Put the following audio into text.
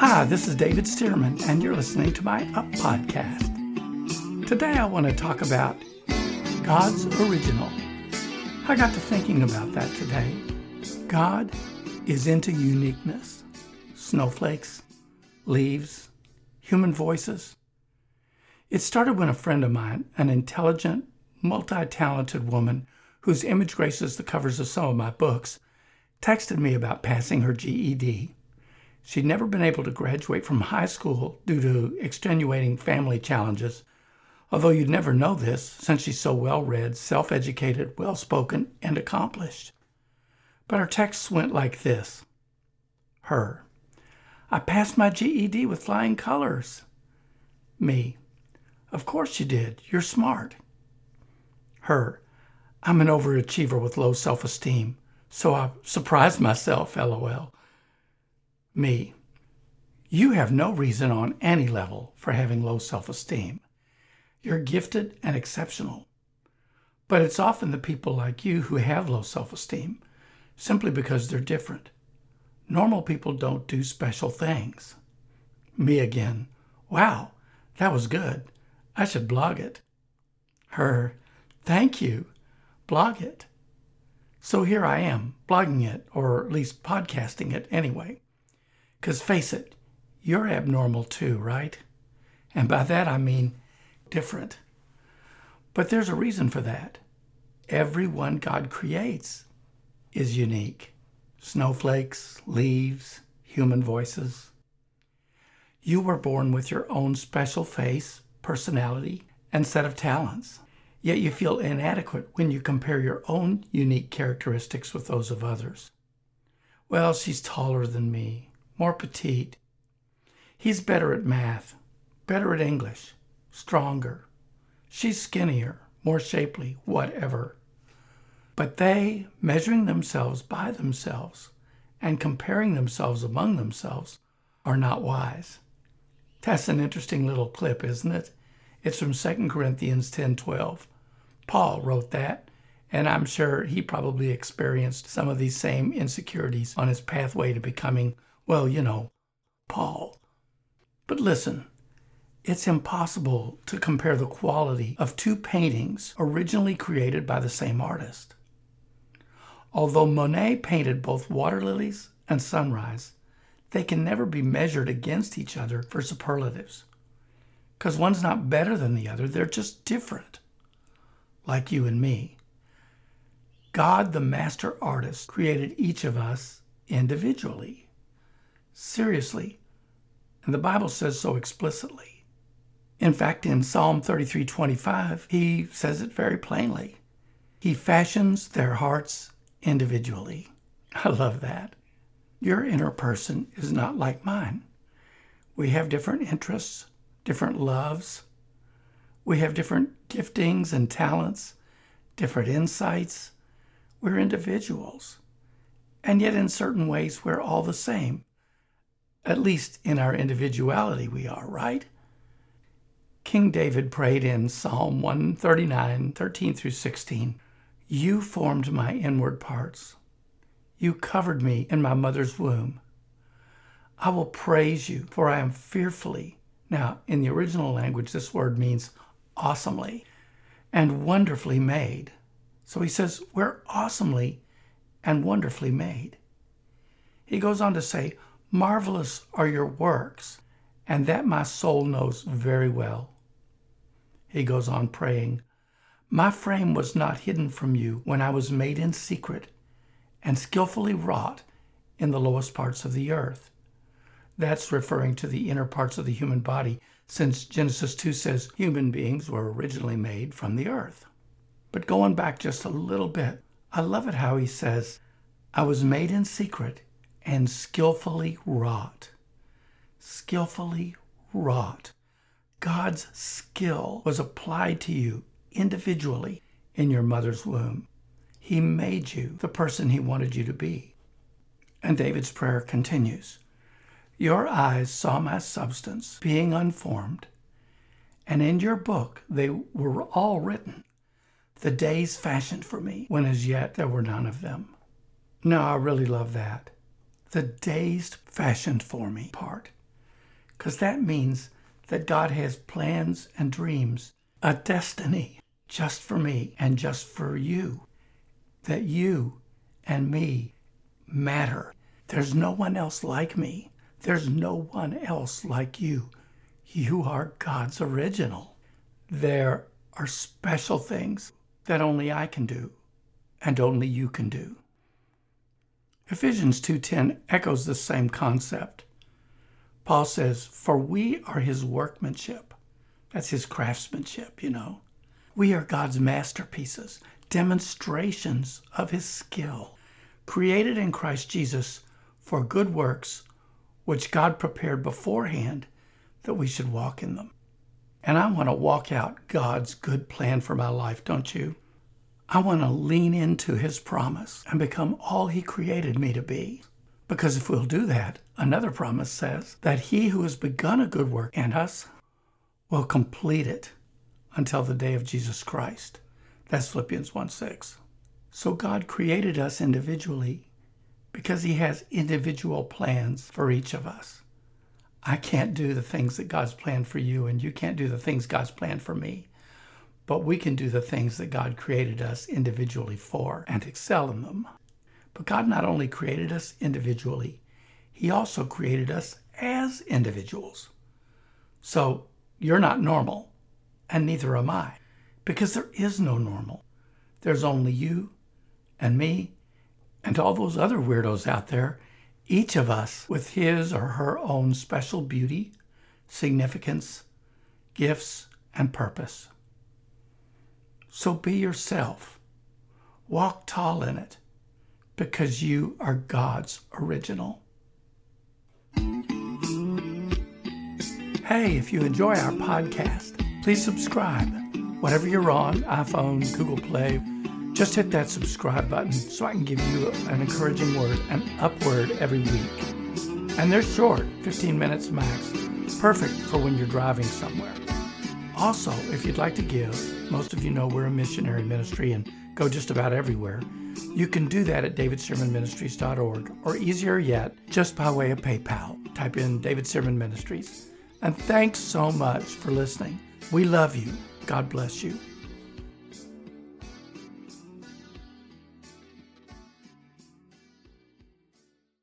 Hi, this is David Stearman, and you're listening to my Up podcast. Today I want to talk about God's original. I got to thinking about that today. God is into uniqueness snowflakes, leaves, human voices. It started when a friend of mine, an intelligent, multi talented woman whose image graces the covers of some of my books, texted me about passing her GED. She'd never been able to graduate from high school due to extenuating family challenges, although you'd never know this since she's so well read, self educated, well spoken, and accomplished. But her texts went like this Her, I passed my GED with flying colors. Me, of course you did. You're smart. Her, I'm an overachiever with low self esteem, so I surprised myself, lol. Me. You have no reason on any level for having low self esteem. You're gifted and exceptional. But it's often the people like you who have low self esteem simply because they're different. Normal people don't do special things. Me again. Wow, that was good. I should blog it. Her. Thank you. Blog it. So here I am, blogging it, or at least podcasting it anyway. Because face it, you're abnormal too, right? And by that I mean different. But there's a reason for that. Everyone God creates is unique snowflakes, leaves, human voices. You were born with your own special face, personality, and set of talents. Yet you feel inadequate when you compare your own unique characteristics with those of others. Well, she's taller than me more petite. He's better at math, better at English, stronger. She's skinnier, more shapely, whatever. But they, measuring themselves by themselves and comparing themselves among themselves, are not wise. That's an interesting little clip, isn't it? It's from 2 Corinthians 10:12. Paul wrote that, and I'm sure he probably experienced some of these same insecurities on his pathway to becoming well, you know, Paul. But listen, it's impossible to compare the quality of two paintings originally created by the same artist. Although Monet painted both water lilies and sunrise, they can never be measured against each other for superlatives. Because one's not better than the other, they're just different, like you and me. God, the master artist, created each of us individually seriously. And the Bible says so explicitly. In fact, in Psalm 33:25, he says it very plainly. He fashions their hearts individually. I love that. Your inner person is not like mine. We have different interests, different loves. We have different giftings and talents, different insights. We're individuals. And yet, in certain ways, we're all the same at least in our individuality, we are, right? King David prayed in Psalm 139, 13 through 16 You formed my inward parts. You covered me in my mother's womb. I will praise you, for I am fearfully. Now, in the original language, this word means awesomely and wonderfully made. So he says, We're awesomely and wonderfully made. He goes on to say, Marvelous are your works, and that my soul knows very well. He goes on praying, My frame was not hidden from you when I was made in secret and skillfully wrought in the lowest parts of the earth. That's referring to the inner parts of the human body, since Genesis 2 says human beings were originally made from the earth. But going back just a little bit, I love it how he says, I was made in secret and skillfully wrought. Skillfully wrought. God's skill was applied to you individually in your mother's womb. He made you the person He wanted you to be. And David's prayer continues Your eyes saw my substance being unformed, and in your book they were all written, the days fashioned for me, when as yet there were none of them. Now, I really love that the dazed fashioned for me part. because that means that God has plans and dreams, a destiny just for me and just for you. That you and me matter. There's no one else like me. There's no one else like you. You are God's original. There are special things that only I can do and only you can do. Ephesians 2:10 echoes the same concept. Paul says, "For we are his workmanship." That's his craftsmanship, you know. We are God's masterpieces, demonstrations of his skill, created in Christ Jesus for good works which God prepared beforehand that we should walk in them. And I want to walk out God's good plan for my life, don't you? I want to lean into His promise and become all He created me to be. Because if we'll do that, another promise says that He who has begun a good work in us will complete it until the day of Jesus Christ. That's Philippians 1 6. So God created us individually because He has individual plans for each of us. I can't do the things that God's planned for you, and you can't do the things God's planned for me. But we can do the things that God created us individually for and excel in them. But God not only created us individually, He also created us as individuals. So you're not normal, and neither am I, because there is no normal. There's only you and me and all those other weirdos out there each of us with his or her own special beauty, significance, gifts, and purpose. So be yourself. Walk tall in it because you are God's original. Hey, if you enjoy our podcast, please subscribe. Whatever you're on, iPhone, Google Play, just hit that subscribe button so I can give you an encouraging word, an upward every week. And they're short, 15 minutes max, perfect for when you're driving somewhere. Also, if you'd like to give, most of you know we're a missionary ministry and go just about everywhere. You can do that at davidstearmanministries.org, or easier yet, just by way of PayPal. Type in David Stearman Ministries. And thanks so much for listening. We love you. God bless you.